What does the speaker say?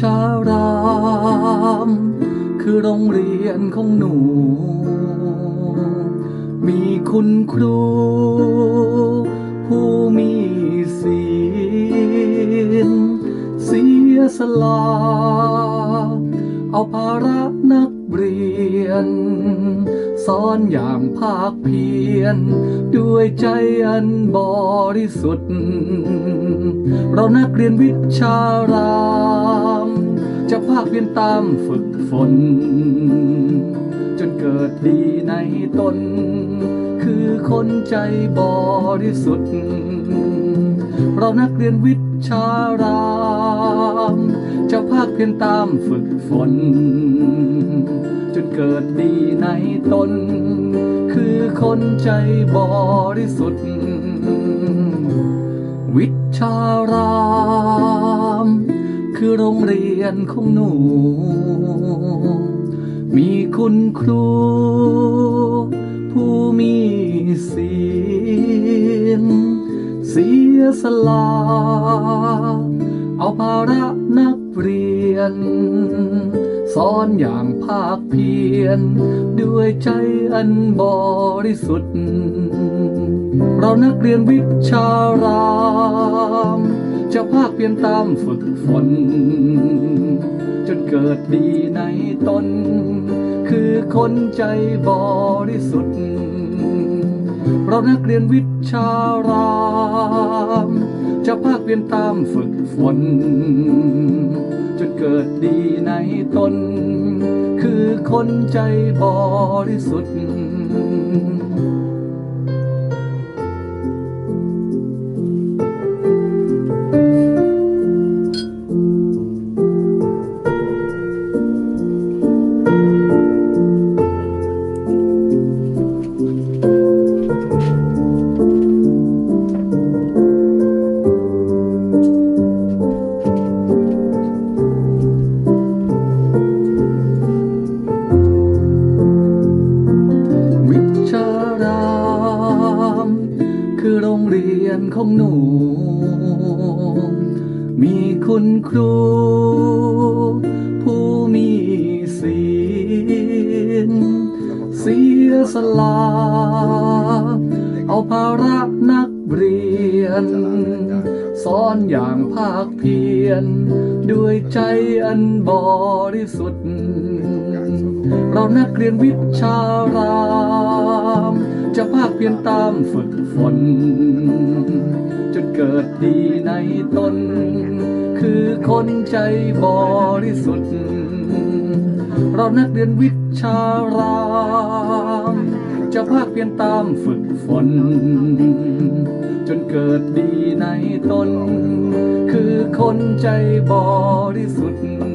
ชาราม คือโรงเรียนของหนู มีคุณครู ผู้มีศีลเสียสละ เอาภาระนักเรียน สอนอย่างภาคเพียนด้วยใจอันบริสุทธิ์ เรานักเรียนวิชาราม จะภาคเพียรตามฝึกฝน จนเกิดดีในตน คือคนใจบริสุทธิ์ เรานักเรียนวิชารามจะภาคเพียรตามฝึกฝน จนเกิดดีในตน คือคนใจบริสุทธิ์ วิชาราม คือโรงเรียนของหนู มีคุณครู ผู้มีศีลเสียสละ เอาภาระนักเรียน สอนอย่างภาคเพียร ด้วยใจอันบริสุทธิ์ เรานักเรียนวิชาราม จะภาคเพียรตามฝึกฝน จนเกิดดีในตน คือคนใจบริสุทธิ์ เรานักเรียนวิชาราม จะภาคเพียรตามฝึกฝน จนเกิดดีในตน คือคนใจบริสุทธิ์ โรงเรียนของหนู มีคุณครู ผู้มีศีลเสียสละ เอาภาระนักเรียน สอนอย่างภาคเพียร ด้วยใจอันบริสุทธิ์ เรานักเรียนวิชาราม จะภาคเพียรตามฝึกฝนจนเกิดดีในตน คือคนใจบริสุทธิ์ เรานักเรียนวิชารามจะภาคเพียรตามฝึกฝน จนเกิดดีในตน คือคนใจบริสุทธิ์